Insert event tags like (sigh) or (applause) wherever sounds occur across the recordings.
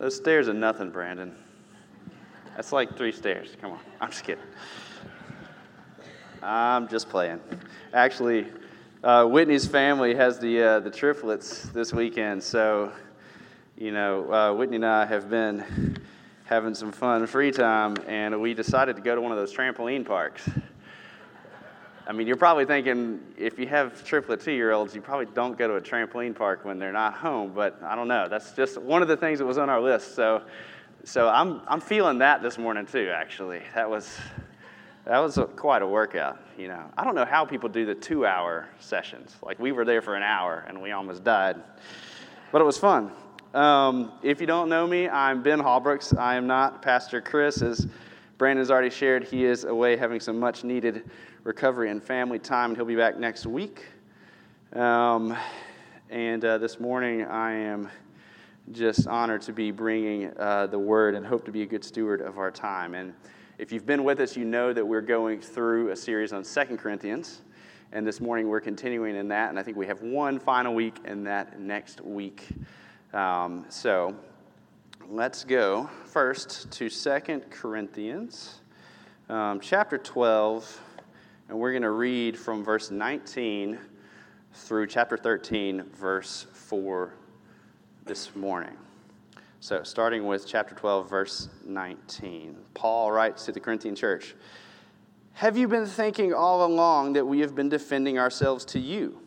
Those stairs are nothing, Brandon. That's like three stairs. Come on. I'm just kidding. I'm just playing. Actually, uh, Whitney's family has the, uh, the triplets this weekend, so, you know, uh, Whitney and I have been having some fun free time, and we decided to go to one of those trampoline parks. I mean, you're probably thinking if you have triplet two year olds, you probably don't go to a trampoline park when they're not home, but I don't know. That's just one of the things that was on our list. So, so I'm, I'm feeling that this morning too, actually. That was, that was a, quite a workout, you know. I don't know how people do the two hour sessions. Like, we were there for an hour and we almost died, but it was fun. Um, if you don't know me, I'm Ben Hallbrooks. I am not Pastor Chris. As Brandon's already shared, he is away having some much needed recovery and family time, and he'll be back next week. Um, and uh, this morning, I am just honored to be bringing uh, the word and hope to be a good steward of our time. And if you've been with us, you know that we're going through a series on Second Corinthians. And this morning, we're continuing in that. And I think we have one final week in that next week. Um, so let's go first to Second Corinthians um, chapter 12 and we're going to read from verse 19 through chapter 13, verse 4 this morning. So, starting with chapter 12, verse 19, Paul writes to the Corinthian church Have you been thinking all along that we have been defending ourselves to you?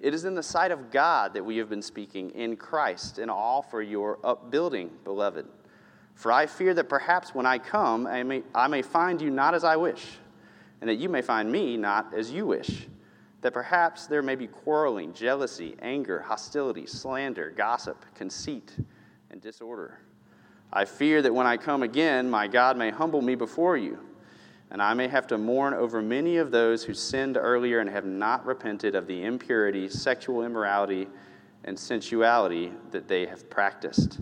It is in the sight of God that we have been speaking in Christ, and all for your upbuilding, beloved. For I fear that perhaps when I come, I may, I may find you not as I wish and that you may find me not as you wish. That perhaps there may be quarreling, jealousy, anger, hostility, slander, gossip, conceit, and disorder. I fear that when I come again, my God may humble me before you, and I may have to mourn over many of those who sinned earlier and have not repented of the impurity, sexual immorality, and sensuality that they have practiced.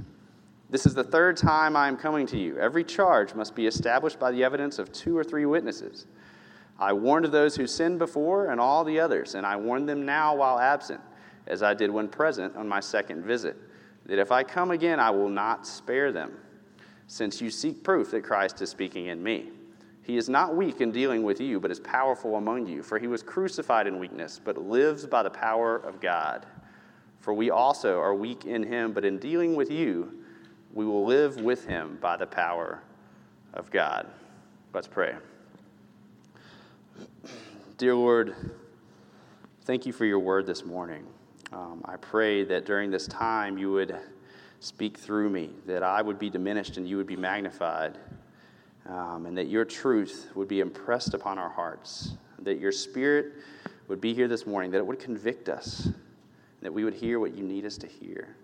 This is the third time I am coming to you. Every charge must be established by the evidence of two or three witnesses. I warned those who sinned before and all the others, and I warn them now while absent, as I did when present on my second visit, that if I come again, I will not spare them, since you seek proof that Christ is speaking in me. He is not weak in dealing with you, but is powerful among you, for he was crucified in weakness, but lives by the power of God. For we also are weak in him, but in dealing with you, we will live with him by the power of God. Let's pray. Dear Lord, thank you for your word this morning. Um, I pray that during this time you would speak through me, that I would be diminished and you would be magnified, um, and that your truth would be impressed upon our hearts, that your spirit would be here this morning, that it would convict us, that we would hear what you need us to hear,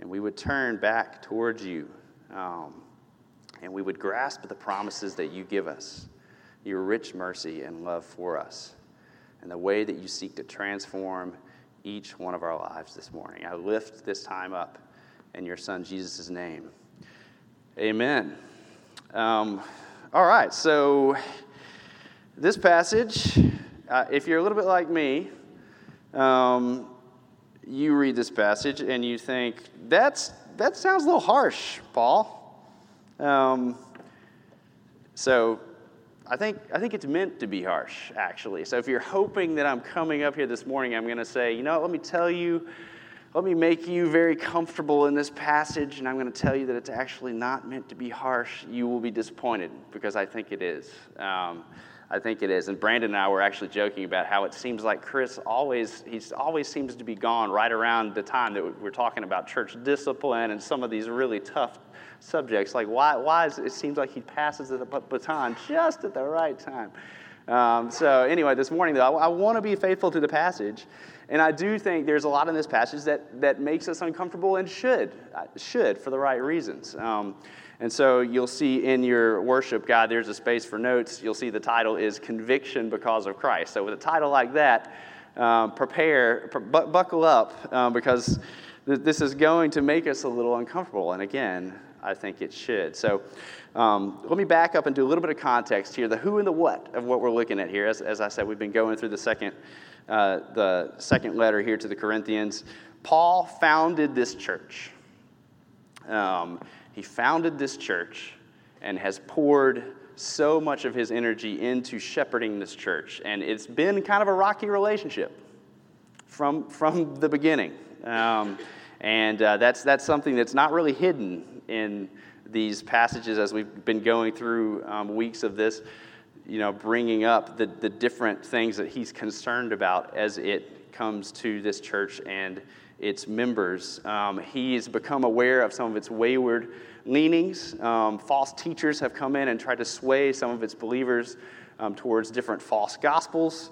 and we would turn back towards you, um, and we would grasp the promises that you give us your rich mercy and love for us, and the way that you seek to transform each one of our lives this morning. I lift this time up in your Son Jesus' name. Amen. Um, all right, so this passage, uh, if you're a little bit like me, um, you read this passage and you think, that's, that sounds a little harsh, Paul. Um, so I think, I think it's meant to be harsh, actually. So if you're hoping that I'm coming up here this morning, I'm going to say, you know, let me tell you, let me make you very comfortable in this passage, and I'm going to tell you that it's actually not meant to be harsh. You will be disappointed because I think it is. Um, I think it is. And Brandon and I were actually joking about how it seems like Chris always, he always seems to be gone right around the time that we're talking about church discipline and some of these really tough subjects. Like, why, why is, it seems like he passes the baton just at the right time. Um, so, anyway, this morning, though, I, I want to be faithful to the passage. And I do think there's a lot in this passage that, that makes us uncomfortable and should, uh, should for the right reasons. Um, and so you'll see in your worship guide, there's a space for notes. You'll see the title is Conviction Because of Christ. So, with a title like that, um, prepare, bu- buckle up, um, because th- this is going to make us a little uncomfortable. And again, I think it should. So um, let me back up and do a little bit of context here the who and the what of what we're looking at here. As, as I said, we've been going through the second, uh, the second letter here to the Corinthians. Paul founded this church. Um, he founded this church and has poured so much of his energy into shepherding this church. And it's been kind of a rocky relationship from, from the beginning. Um, and uh, that's, that's something that's not really hidden in these passages as we've been going through um, weeks of this, you know, bringing up the, the different things that he's concerned about as it comes to this church and its members. Um, he's become aware of some of its wayward leanings. Um, false teachers have come in and tried to sway some of its believers um, towards different false gospels.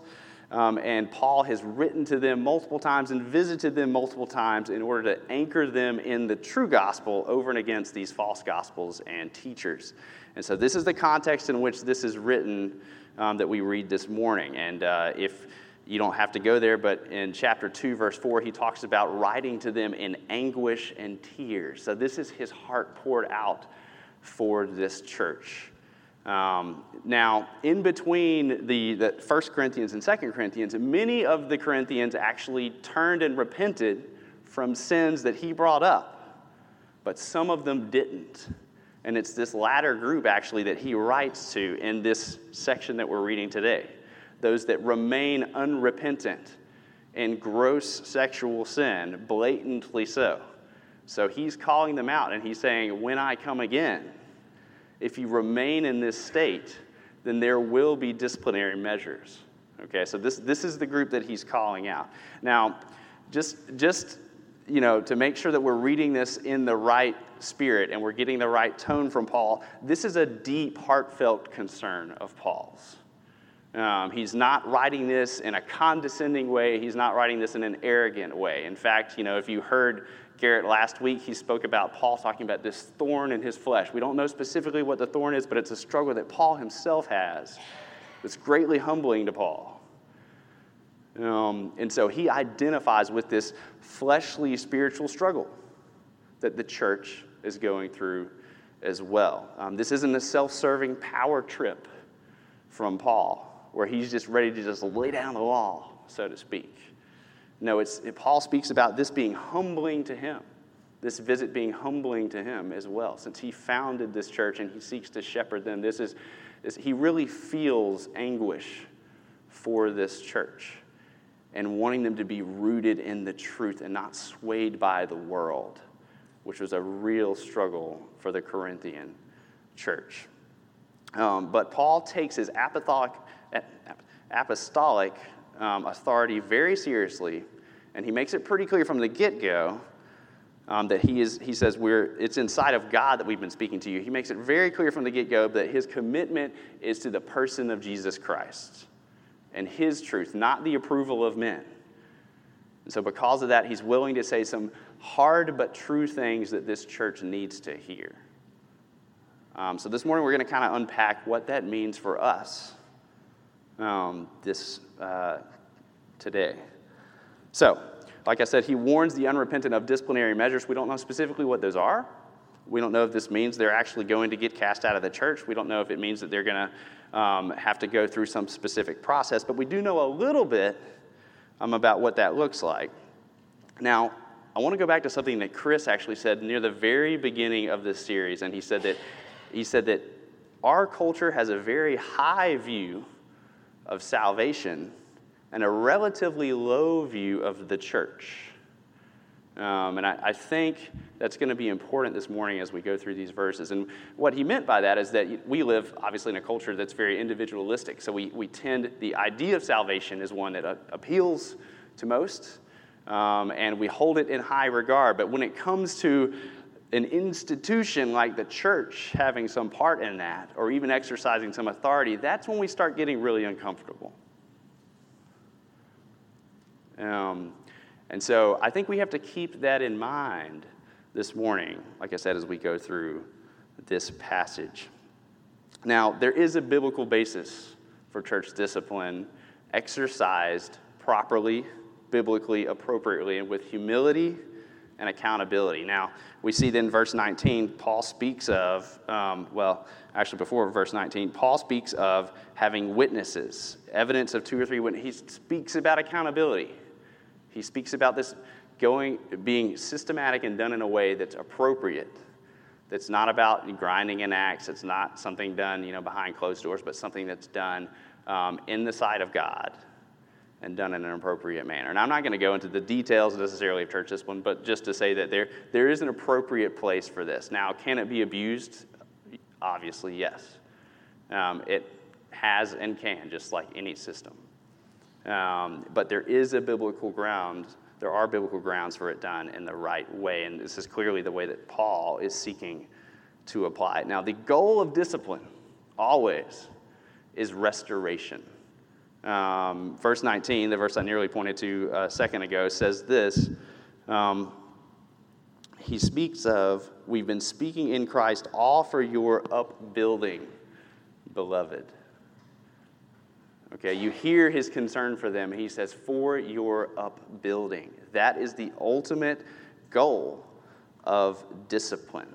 Um, and Paul has written to them multiple times and visited them multiple times in order to anchor them in the true gospel over and against these false gospels and teachers. And so, this is the context in which this is written um, that we read this morning. And uh, if you don't have to go there, but in chapter 2, verse 4, he talks about writing to them in anguish and tears. So, this is his heart poured out for this church. Um, now, in between the, the 1 Corinthians and 2 Corinthians, many of the Corinthians actually turned and repented from sins that he brought up, but some of them didn't. And it's this latter group actually that he writes to in this section that we're reading today those that remain unrepentant in gross sexual sin, blatantly so. So he's calling them out and he's saying, When I come again, if you remain in this state, then there will be disciplinary measures. Okay, so this, this is the group that he's calling out. Now, just, just you know, to make sure that we're reading this in the right spirit and we're getting the right tone from Paul, this is a deep, heartfelt concern of Paul's. Um, he's not writing this in a condescending way. He's not writing this in an arrogant way. In fact, you know, if you heard Garrett last week, he spoke about Paul talking about this thorn in his flesh. We don't know specifically what the thorn is, but it's a struggle that Paul himself has that's greatly humbling to Paul. Um, and so he identifies with this fleshly spiritual struggle that the church is going through as well. Um, this isn't a self serving power trip from Paul where he's just ready to just lay down the law, so to speak. No, it's, it, Paul speaks about this being humbling to him, this visit being humbling to him as well. Since he founded this church and he seeks to shepherd them, this is, this, he really feels anguish for this church and wanting them to be rooted in the truth and not swayed by the world, which was a real struggle for the Corinthian church. Um, but Paul takes his apostolic, apostolic um, authority very seriously, and he makes it pretty clear from the get go um, that he, is, he says we're, it's inside of God that we've been speaking to you. He makes it very clear from the get go that his commitment is to the person of Jesus Christ and his truth, not the approval of men. And so, because of that, he's willing to say some hard but true things that this church needs to hear. Um, so, this morning we're going to kind of unpack what that means for us um, this uh, today. So, like I said, he warns the unrepentant of disciplinary measures. We don't know specifically what those are. We don't know if this means they're actually going to get cast out of the church. We don't know if it means that they're going to um, have to go through some specific process, but we do know a little bit um, about what that looks like. Now, I want to go back to something that Chris actually said near the very beginning of this series, and he said that he said that our culture has a very high view of salvation and a relatively low view of the church. Um, and I, I, think that's going to be important this morning as we go through these verses. And what he meant by that is that we live, obviously, in a culture that's very individualistic. So we, we tend, the idea of salvation is one that uh, appeals to most, um, and we hold it in high regard. But when it comes to an institution like the church having some part in that, or even exercising some authority, that's when we start getting really uncomfortable. Um, and so I think we have to keep that in mind this morning, like I said, as we go through this passage. Now, there is a biblical basis for church discipline exercised properly, biblically, appropriately, and with humility and accountability. Now, we see then verse 19, Paul speaks of, um, well, actually before verse 19, Paul speaks of having witnesses, evidence of two or three witnesses. He speaks about accountability. He speaks about this going, being systematic and done in a way that's appropriate. That's not about grinding an axe. It's not something done, you know, behind closed doors, but something that's done um, in the sight of God and done in an appropriate manner. And I'm not going to go into the details necessarily of church discipline, but just to say that there, there is an appropriate place for this. Now, can it be abused? Obviously, yes. Um, it has and can, just like any system. Um, but there is a biblical ground, there are biblical grounds for it done in the right way. And this is clearly the way that Paul is seeking to apply it. Now, the goal of discipline always is restoration. Um, verse 19, the verse I nearly pointed to a second ago, says this. Um, he speaks of, we've been speaking in Christ all for your upbuilding, beloved. Okay, you hear his concern for them. He says, for your upbuilding. That is the ultimate goal of discipline.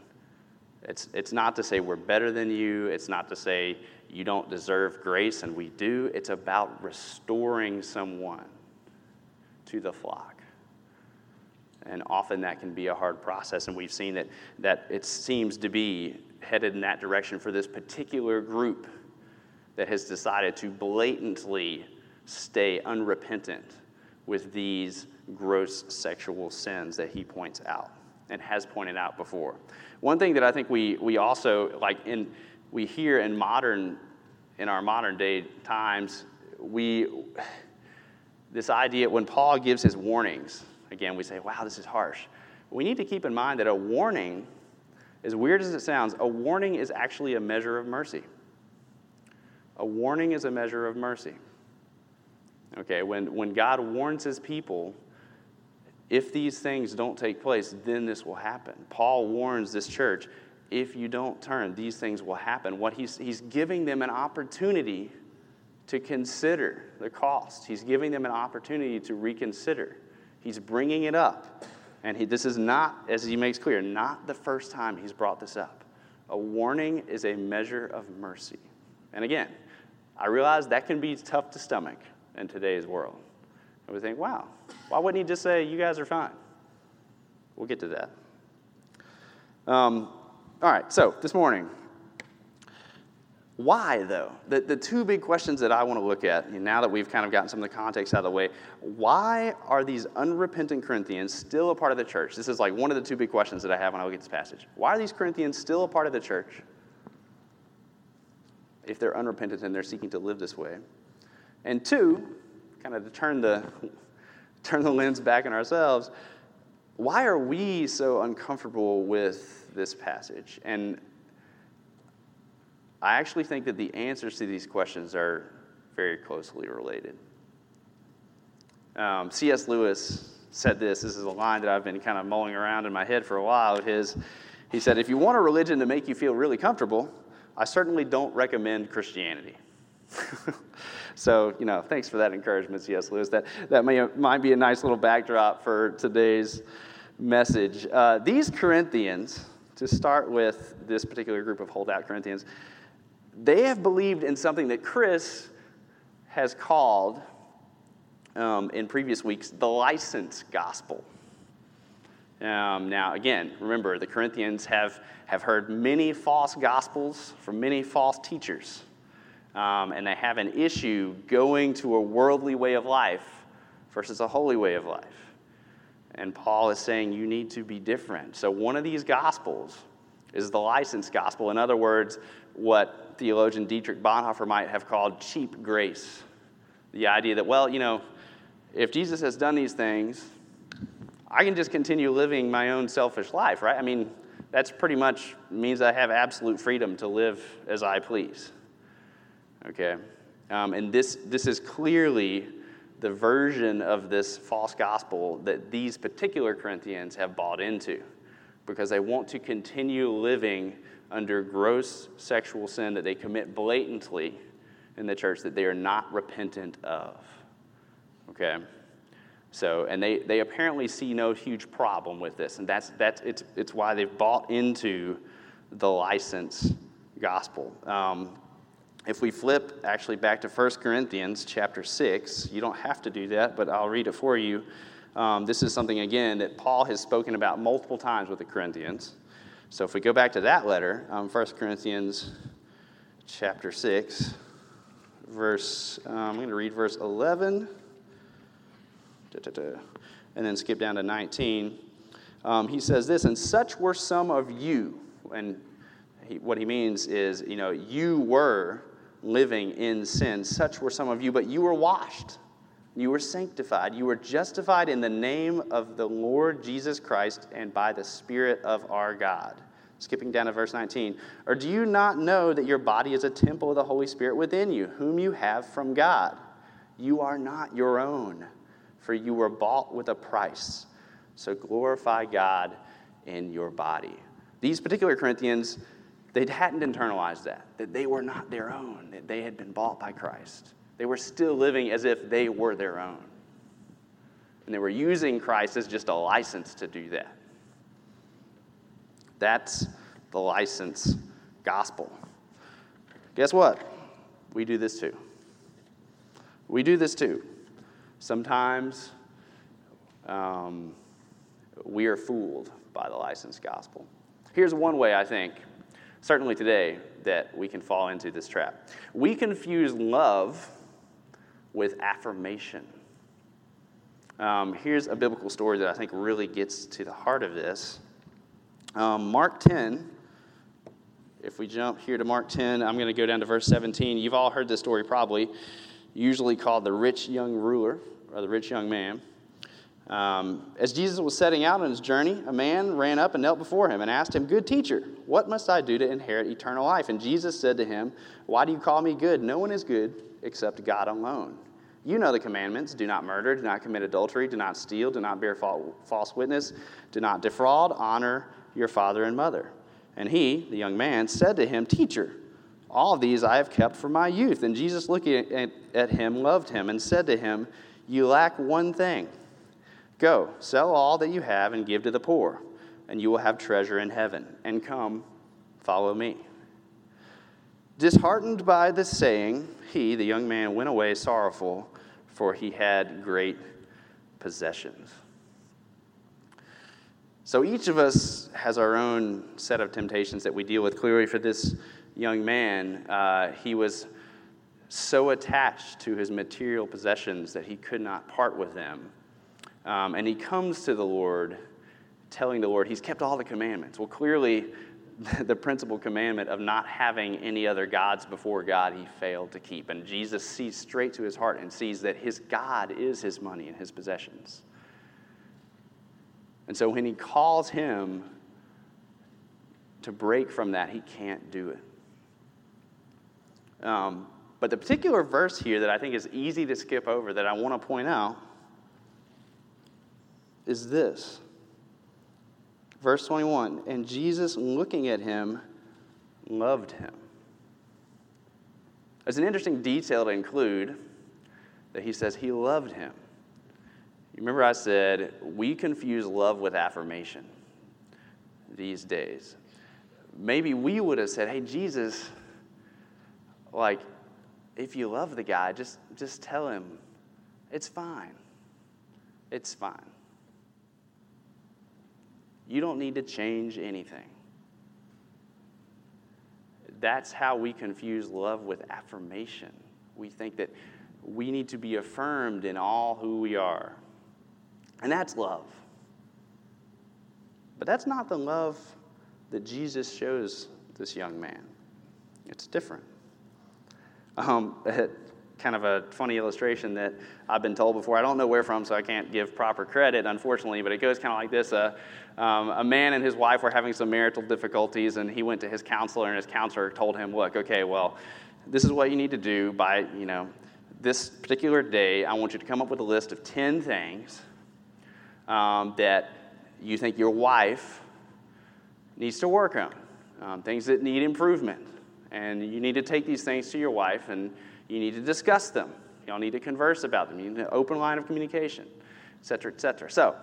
It's, it's not to say we're better than you, it's not to say you don't deserve grace and we do. It's about restoring someone to the flock. And often that can be a hard process, and we've seen that, that it seems to be headed in that direction for this particular group that has decided to blatantly stay unrepentant with these gross sexual sins that he points out and has pointed out before. One thing that I think we, we also like in we hear in modern in our modern day times we this idea when paul gives his warnings again we say wow this is harsh we need to keep in mind that a warning as weird as it sounds a warning is actually a measure of mercy a warning is a measure of mercy okay when, when god warns his people if these things don't take place then this will happen paul warns this church if you don't turn, these things will happen. What he's, he's giving them an opportunity to consider the cost. He's giving them an opportunity to reconsider. He's bringing it up. And he, this is not, as he makes clear, not the first time he's brought this up. A warning is a measure of mercy. And again, I realize that can be tough to stomach in today's world. And we think, wow, why wouldn't he just say, you guys are fine? We'll get to that. Um, all right, so this morning, why though? The, the two big questions that I want to look at, now that we've kind of gotten some of the context out of the way, why are these unrepentant Corinthians still a part of the church? This is like one of the two big questions that I have when I look at this passage. Why are these Corinthians still a part of the church if they're unrepentant and they're seeking to live this way? And two, kind of to turn the, (laughs) turn the lens back on ourselves, why are we so uncomfortable with this passage. And I actually think that the answers to these questions are very closely related. Um, C.S. Lewis said this. This is a line that I've been kind of mulling around in my head for a while. His, he said, If you want a religion to make you feel really comfortable, I certainly don't recommend Christianity. (laughs) so, you know, thanks for that encouragement, C.S. Lewis. That, that may, might be a nice little backdrop for today's message. Uh, these Corinthians, to start with this particular group of holdout Corinthians, they have believed in something that Chris has called um, in previous weeks the license gospel. Um, now, again, remember, the Corinthians have, have heard many false gospels from many false teachers. Um, and they have an issue going to a worldly way of life versus a holy way of life. And Paul is saying you need to be different. So, one of these gospels is the license gospel. In other words, what theologian Dietrich Bonhoeffer might have called cheap grace. The idea that, well, you know, if Jesus has done these things, I can just continue living my own selfish life, right? I mean, that's pretty much means I have absolute freedom to live as I please. Okay? Um, and this, this is clearly the version of this false gospel that these particular Corinthians have bought into because they want to continue living under gross sexual sin that they commit blatantly in the church that they are not repentant of. Okay? So, and they, they apparently see no huge problem with this, and that's, that's it's, it's why they've bought into the license gospel. Um, if we flip actually back to 1 Corinthians chapter 6, you don't have to do that, but I'll read it for you. Um, this is something, again, that Paul has spoken about multiple times with the Corinthians. So if we go back to that letter, um, 1 Corinthians chapter 6, verse, um, I'm going to read verse 11, and then skip down to 19. Um, he says this, and such were some of you. And he, what he means is, you know, you were living in sin. Such were some of you, but you were washed. You were sanctified. You were justified in the name of the Lord Jesus Christ and by the Spirit of our God. Skipping down to verse 19. Or do you not know that your body is a temple of the Holy Spirit within you, whom you have from God? You are not your own, for you were bought with a price. So glorify God in your body. These particular Corinthians, they hadn't internalized that, that they were not their own, that they had been bought by Christ. They were still living as if they were their own. And they were using Christ as just a license to do that. That's the license gospel. Guess what? We do this too. We do this too. Sometimes um, we are fooled by the license gospel. Here's one way I think, certainly today, that we can fall into this trap. We confuse love with affirmation. Um, here's a biblical story that I think really gets to the heart of this. Um, Mark 10, if we jump here to Mark 10, I'm going to go down to verse 17. You've all heard this story probably, usually called the rich young ruler or the rich young man. Um, as Jesus was setting out on his journey, a man ran up and knelt before him and asked him, Good teacher, what must I do to inherit eternal life? And Jesus said to him, Why do you call me good? No one is good except God alone. You know the commandments do not murder, do not commit adultery, do not steal, do not bear false witness, do not defraud, honor your father and mother. And he, the young man, said to him, Teacher, all these I have kept from my youth. And Jesus, looking at, at him, loved him and said to him, You lack one thing. Go, sell all that you have and give to the poor, and you will have treasure in heaven. And come, follow me. Disheartened by this saying, he, the young man, went away sorrowful, for he had great possessions. So each of us has our own set of temptations that we deal with. Clearly, for this young man, uh, he was so attached to his material possessions that he could not part with them. Um, and he comes to the Lord telling the Lord he's kept all the commandments. Well, clearly, (laughs) the principal commandment of not having any other gods before God he failed to keep. And Jesus sees straight to his heart and sees that his God is his money and his possessions. And so when he calls him to break from that, he can't do it. Um, but the particular verse here that I think is easy to skip over that I want to point out is this. Verse 21 And Jesus, looking at him, loved him. It's an interesting detail to include that he says he loved him. You remember I said we confuse love with affirmation these days. Maybe we would have said, hey, Jesus, like, if you love the guy, just, just tell him it's fine. It's fine. You don't need to change anything. That's how we confuse love with affirmation. We think that we need to be affirmed in all who we are. And that's love. But that's not the love that Jesus shows this young man. It's different. Um, kind of a funny illustration that I've been told before. I don't know where from, so I can't give proper credit, unfortunately, but it goes kind of like this. Uh, um, a man and his wife were having some marital difficulties, and he went to his counselor, and his counselor told him, Look, okay, well, this is what you need to do by, you know, this particular day. I want you to come up with a list of 10 things um, that you think your wife needs to work on, um, things that need improvement. And you need to take these things to your wife and you need to discuss them. Y'all need to converse about them. You need an open line of communication, et cetera, et cetera. So,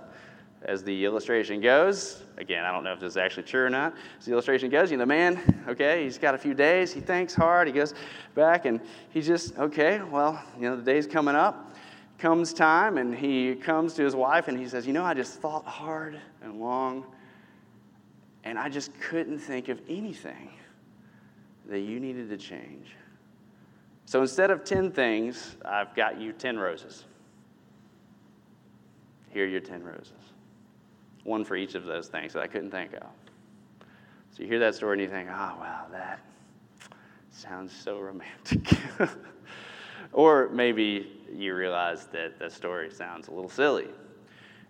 as the illustration goes, again, I don't know if this is actually true or not. As the illustration goes, you know, the man, okay, he's got a few days, he thinks hard, he goes back and he just, okay, well, you know, the day's coming up. comes time and he comes to his wife and he says, You know, I just thought hard and long, and I just couldn't think of anything that you needed to change. So instead of 10 things, I've got you 10 roses. Here are your 10 roses. One for each of those things that I couldn't think of. So you hear that story and you think, oh, wow, that sounds so romantic. (laughs) or maybe you realize that the story sounds a little silly.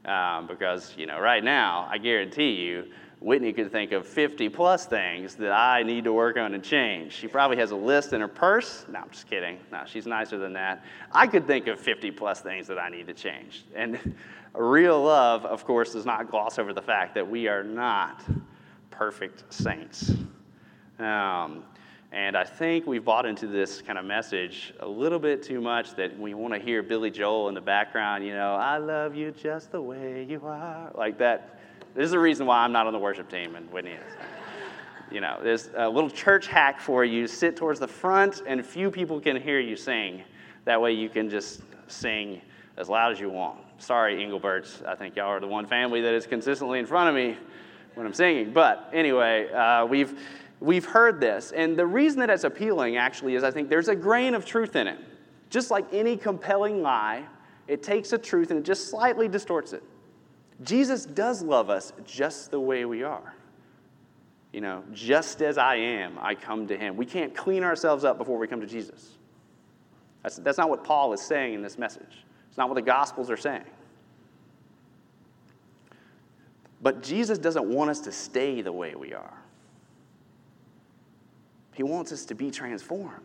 Um, because, you know, right now, I guarantee you, Whitney could think of 50 plus things that I need to work on and change. She probably has a list in her purse. No, I'm just kidding. No, she's nicer than that. I could think of 50 plus things that I need to change. And (laughs) real love, of course, does not gloss over the fact that we are not perfect saints. Um, and I think we've bought into this kind of message a little bit too much that we want to hear Billy Joel in the background, you know, I love you just the way you are. Like that. This is the reason why I'm not on the worship team and Whitney is. You know, there's a little church hack for you. Sit towards the front, and few people can hear you sing. That way you can just sing as loud as you want. Sorry, Engelberts. I think y'all are the one family that is consistently in front of me when I'm singing. But anyway, uh, we've, we've heard this. And the reason that it's appealing, actually, is I think there's a grain of truth in it. Just like any compelling lie, it takes a truth and it just slightly distorts it. Jesus does love us just the way we are. You know, just as I am, I come to him. We can't clean ourselves up before we come to Jesus. That's, that's not what Paul is saying in this message. It's not what the Gospels are saying. But Jesus doesn't want us to stay the way we are, He wants us to be transformed.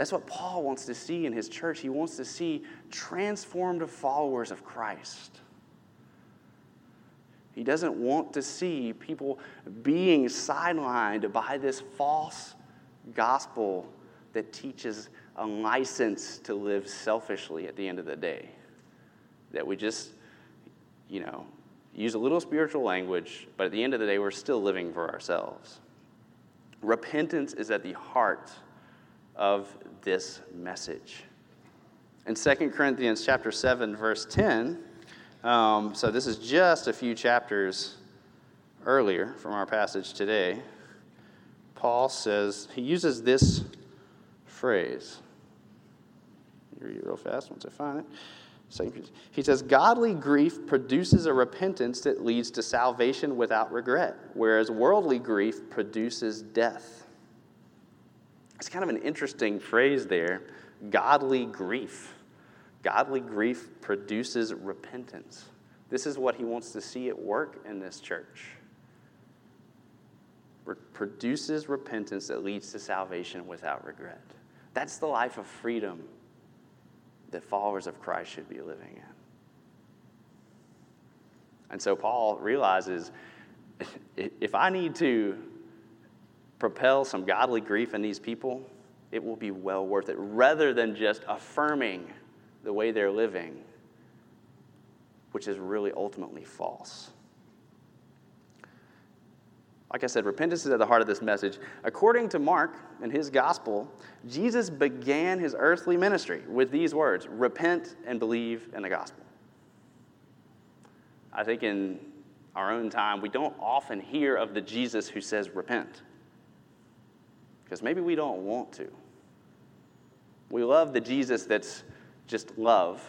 That's what Paul wants to see in his church. He wants to see transformed followers of Christ. He doesn't want to see people being sidelined by this false gospel that teaches a license to live selfishly at the end of the day that we just, you know, use a little spiritual language, but at the end of the day, we're still living for ourselves. Repentance is at the heart of this message. In 2 Corinthians chapter 7, verse 10, um, so this is just a few chapters earlier from our passage today, Paul says, he uses this phrase. Read it real fast once I find it. He says, Godly grief produces a repentance that leads to salvation without regret, whereas worldly grief produces death. It's kind of an interesting phrase there godly grief. Godly grief produces repentance. This is what he wants to see at work in this church. It produces repentance that leads to salvation without regret. That's the life of freedom that followers of Christ should be living in. And so Paul realizes if (laughs) I need to propel some godly grief in these people, it will be well worth it rather than just affirming the way they're living, which is really ultimately false. Like I said, repentance is at the heart of this message. According to Mark in his gospel, Jesus began his earthly ministry with these words repent and believe in the gospel. I think in our own time, we don't often hear of the Jesus who says repent because maybe we don't want to. We love the Jesus that's just love.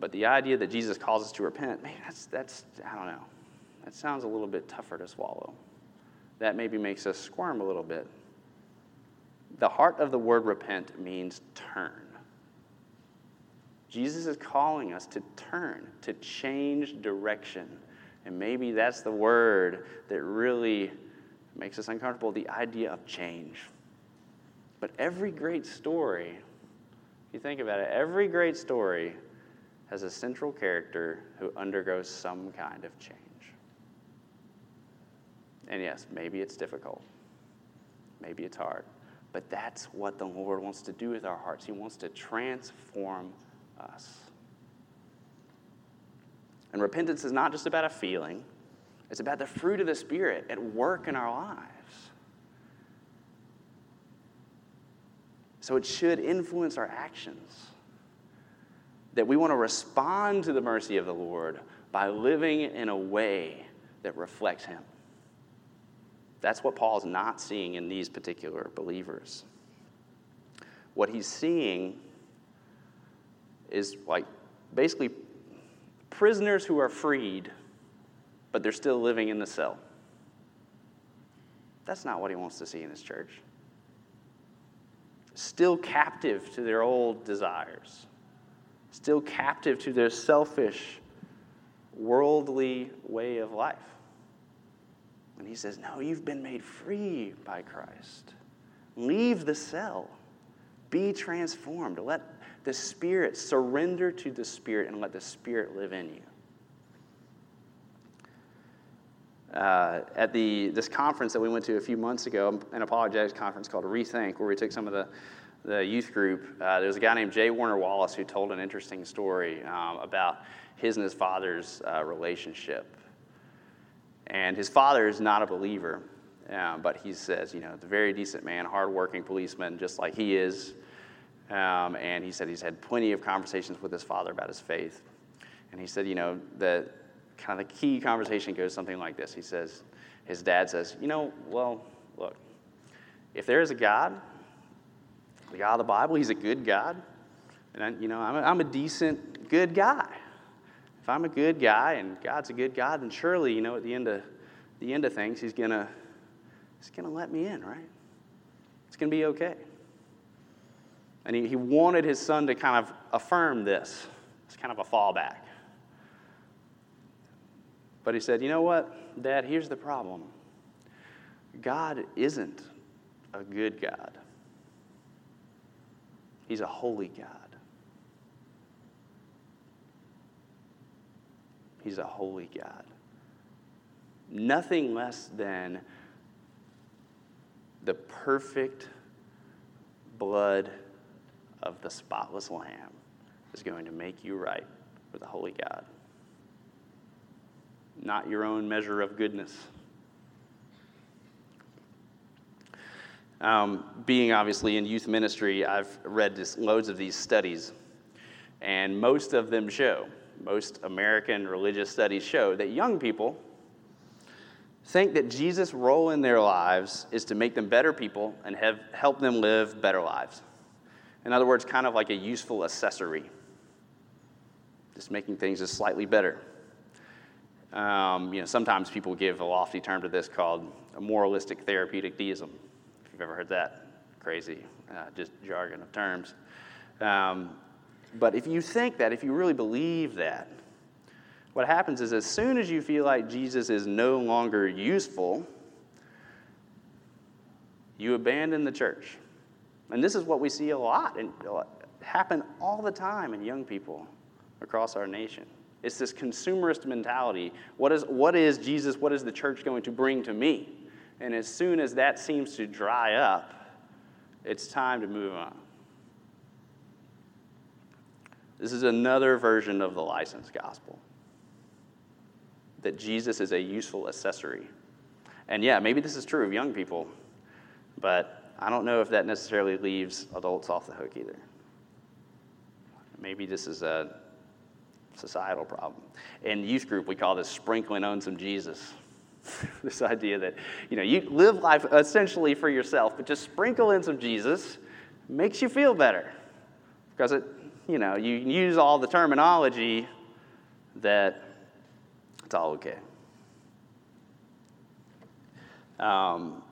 But the idea that Jesus calls us to repent, man, that's, that's I don't know. That sounds a little bit tougher to swallow. That maybe makes us squirm a little bit. The heart of the word repent means turn. Jesus is calling us to turn, to change direction. And maybe that's the word that really makes us uncomfortable the idea of change. But every great story, if you think about it, every great story has a central character who undergoes some kind of change. And yes, maybe it's difficult. Maybe it's hard. But that's what the Lord wants to do with our hearts. He wants to transform us. And repentance is not just about a feeling, it's about the fruit of the Spirit at work in our lives. So it should influence our actions. That we want to respond to the mercy of the Lord by living in a way that reflects Him. That's what Paul's not seeing in these particular believers. What he's seeing is like basically prisoners who are freed, but they're still living in the cell. That's not what he wants to see in his church. Still captive to their old desires, still captive to their selfish, worldly way of life. And he says, No, you've been made free by Christ. Leave the cell. Be transformed. Let the Spirit surrender to the Spirit and let the Spirit live in you. Uh, at the, this conference that we went to a few months ago, an apologetics conference called Rethink, where we took some of the, the youth group, uh, there was a guy named J. Warner Wallace who told an interesting story um, about his and his father's uh, relationship. And his father is not a believer, uh, but he says, you know, a very decent man, hardworking policeman, just like he is. Um, and he said he's had plenty of conversations with his father about his faith. And he said, you know, the kind of the key conversation goes something like this. He says, his dad says, you know, well, look, if there is a God, the God of the Bible, he's a good God. And, I, you know, I'm a, I'm a decent, good guy if I'm a good guy and God's a good God, then surely, you know, at the end of the end of things, He's gonna He's gonna let me in, right? It's gonna be okay. And he, he wanted his son to kind of affirm this. It's kind of a fallback. But he said, you know what, Dad, here's the problem. God isn't a good God. He's a holy God. He's a holy God. Nothing less than the perfect blood of the spotless Lamb is going to make you right with the holy God. Not your own measure of goodness. Um, being obviously in youth ministry, I've read loads of these studies, and most of them show most American religious studies show that young people think that Jesus' role in their lives is to make them better people and have, help them live better lives. In other words, kind of like a useful accessory, just making things just slightly better. Um, you know, sometimes people give a lofty term to this called a moralistic therapeutic deism. If you've ever heard that, crazy, uh, just jargon of terms. Um, but if you think that, if you really believe that, what happens is as soon as you feel like Jesus is no longer useful, you abandon the church. And this is what we see a lot and happen all the time in young people across our nation. It's this consumerist mentality. What is, what is Jesus, what is the church going to bring to me? And as soon as that seems to dry up, it's time to move on. This is another version of the licensed gospel that Jesus is a useful accessory. And yeah, maybe this is true of young people, but I don't know if that necessarily leaves adults off the hook either. Maybe this is a societal problem. In youth group, we call this sprinkling on some Jesus. (laughs) this idea that you know you live life essentially for yourself, but just sprinkle in some Jesus makes you feel better because it you know, you use all the terminology that it's all okay. Um,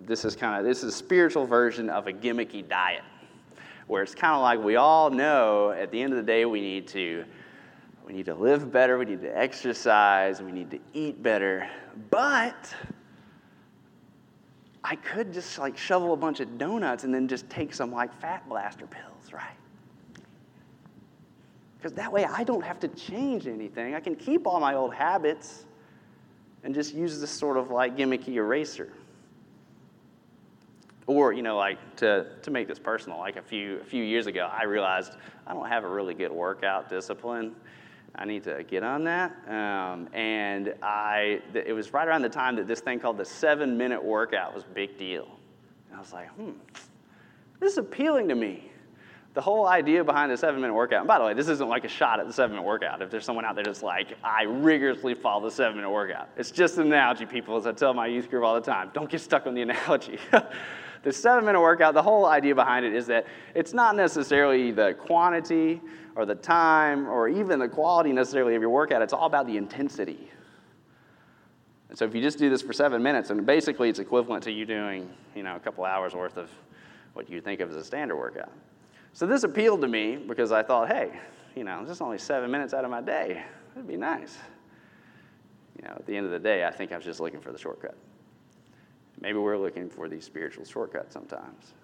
this is kind of this is a spiritual version of a gimmicky diet, where it's kind of like we all know at the end of the day we need to we need to live better, we need to exercise, we need to eat better, but I could just like shovel a bunch of donuts and then just take some like fat blaster pills, right? Because that way I don't have to change anything. I can keep all my old habits and just use this sort of like gimmicky eraser. Or, you know, like to, to make this personal, like a few, a few years ago, I realized I don't have a really good workout discipline. I need to get on that. Um, and I, it was right around the time that this thing called the seven minute workout was a big deal. And I was like, hmm, This is appealing to me. The whole idea behind the seven minute workout, and by the way, this isn't like a shot at the seven minute workout. If there's someone out there that's like, I rigorously follow the seven minute workout, it's just an analogy, people, as I tell my youth group all the time. Don't get stuck on the analogy. (laughs) the seven minute workout, the whole idea behind it is that it's not necessarily the quantity or the time or even the quality necessarily of your workout, it's all about the intensity. And so if you just do this for seven minutes, and basically it's equivalent to you doing, you know, a couple hours worth of what you think of as a standard workout. So this appealed to me because I thought, hey, you know, this is only seven minutes out of my day. That'd be nice. You know, at the end of the day, I think I was just looking for the shortcut. Maybe we're looking for these spiritual shortcuts sometimes.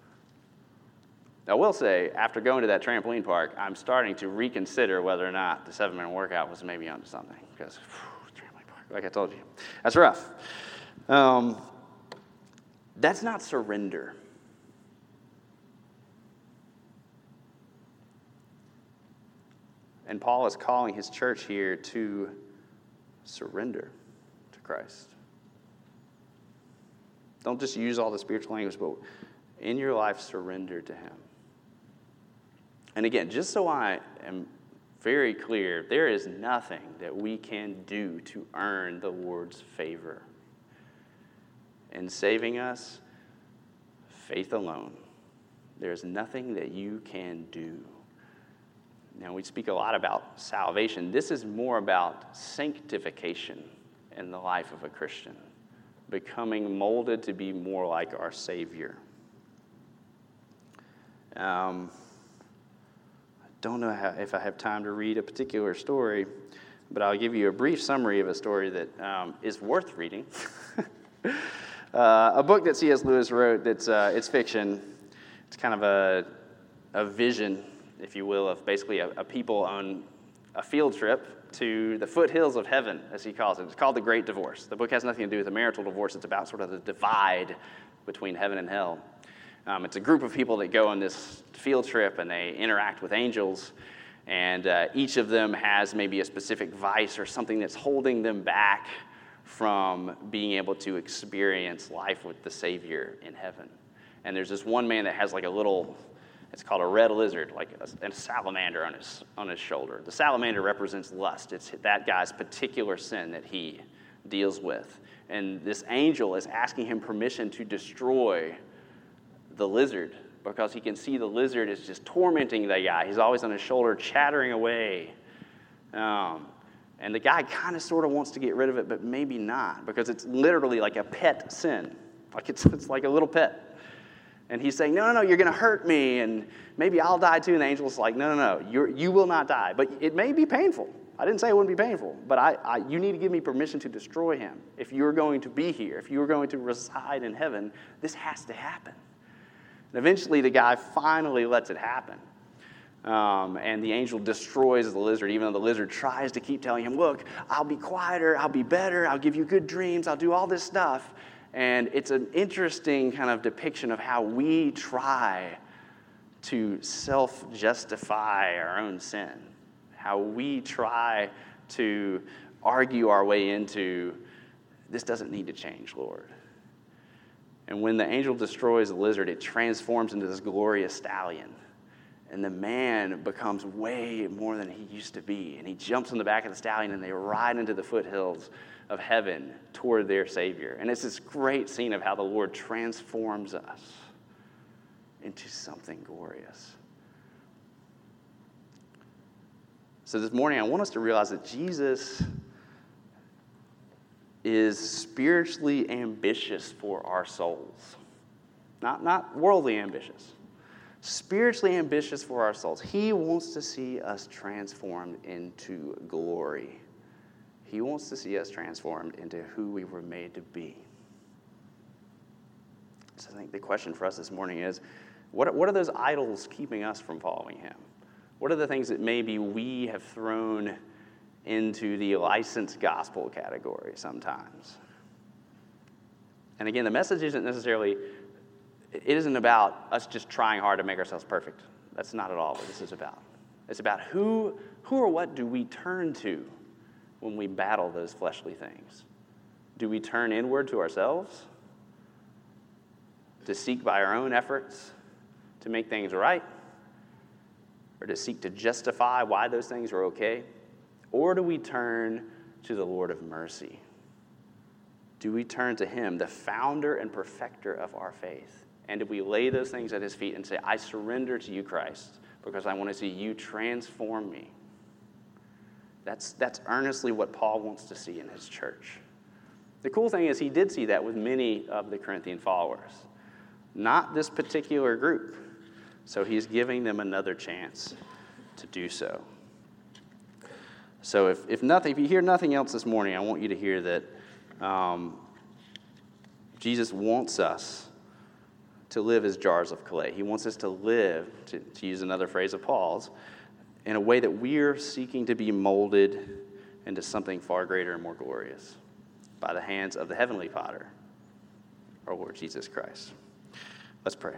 I will say, after going to that trampoline park, I'm starting to reconsider whether or not the seven minute workout was maybe onto something. Because, whew, trampoline park, like I told you, that's rough. Um, that's not surrender. And Paul is calling his church here to surrender to Christ. Don't just use all the spiritual language, but in your life, surrender to Him. And again, just so I am very clear, there is nothing that we can do to earn the Lord's favor. In saving us, faith alone. There's nothing that you can do. Now, we speak a lot about salvation. This is more about sanctification in the life of a Christian, becoming molded to be more like our Savior. Um, I don't know how, if I have time to read a particular story, but I'll give you a brief summary of a story that um, is worth reading. (laughs) uh, a book that C.S. Lewis wrote that's uh, it's fiction. It's kind of a, a vision if you will, of basically a, a people on a field trip to the foothills of heaven, as he calls it. It's called The Great Divorce. The book has nothing to do with a marital divorce, it's about sort of the divide between heaven and hell. Um, it's a group of people that go on this field trip and they interact with angels, and uh, each of them has maybe a specific vice or something that's holding them back from being able to experience life with the Savior in heaven. And there's this one man that has like a little it's called a red lizard, like a, a, salamander on his, on his shoulder. The salamander represents lust. It's that guy's particular sin that he deals with. And this angel is asking him permission to destroy the lizard because he can see the lizard is just tormenting the guy. He's always on his shoulder, chattering away. Um, and the guy kind of sort of wants to get rid of it, but maybe not because it's literally like a pet sin. Like it's, it's like a little pet. And he's saying, No, no, no, you're going to hurt me, and maybe I'll die too. And the angel's like, No, no, no, you're, you will not die. But it may be painful. I didn't say it wouldn't be painful, but I, I, you need to give me permission to destroy him. If you're going to be here, if you're going to reside in heaven, this has to happen. And eventually, the guy finally lets it happen. Um, and the angel destroys the lizard, even though the lizard tries to keep telling him, Look, I'll be quieter, I'll be better, I'll give you good dreams, I'll do all this stuff. And it's an interesting kind of depiction of how we try to self justify our own sin, how we try to argue our way into this doesn't need to change, Lord. And when the angel destroys the lizard, it transforms into this glorious stallion. And the man becomes way more than he used to be. And he jumps on the back of the stallion and they ride into the foothills of heaven toward their Savior. And it's this great scene of how the Lord transforms us into something glorious. So this morning, I want us to realize that Jesus is spiritually ambitious for our souls, not, not worldly ambitious. Spiritually ambitious for our souls. He wants to see us transformed into glory. He wants to see us transformed into who we were made to be. So I think the question for us this morning is what, what are those idols keeping us from following Him? What are the things that maybe we have thrown into the licensed gospel category sometimes? And again, the message isn't necessarily, it isn't about us just trying hard to make ourselves perfect. That's not at all what this is about. It's about who, who or what do we turn to when we battle those fleshly things? Do we turn inward to ourselves? To seek by our own efforts to make things right or to seek to justify why those things are okay? Or do we turn to the Lord of mercy? Do we turn to Him, the founder and perfecter of our faith? And do we lay those things at His feet and say, I surrender to you, Christ, because I want to see you transform me? That's, that's earnestly what Paul wants to see in his church. The cool thing is, he did see that with many of the Corinthian followers, not this particular group. So he's giving them another chance to do so. So if, if nothing, if you hear nothing else this morning, I want you to hear that um, Jesus wants us to live as jars of clay. He wants us to live, to, to use another phrase of Paul's, in a way that we're seeking to be molded into something far greater and more glorious by the hands of the heavenly potter, our Lord Jesus Christ. Let's pray.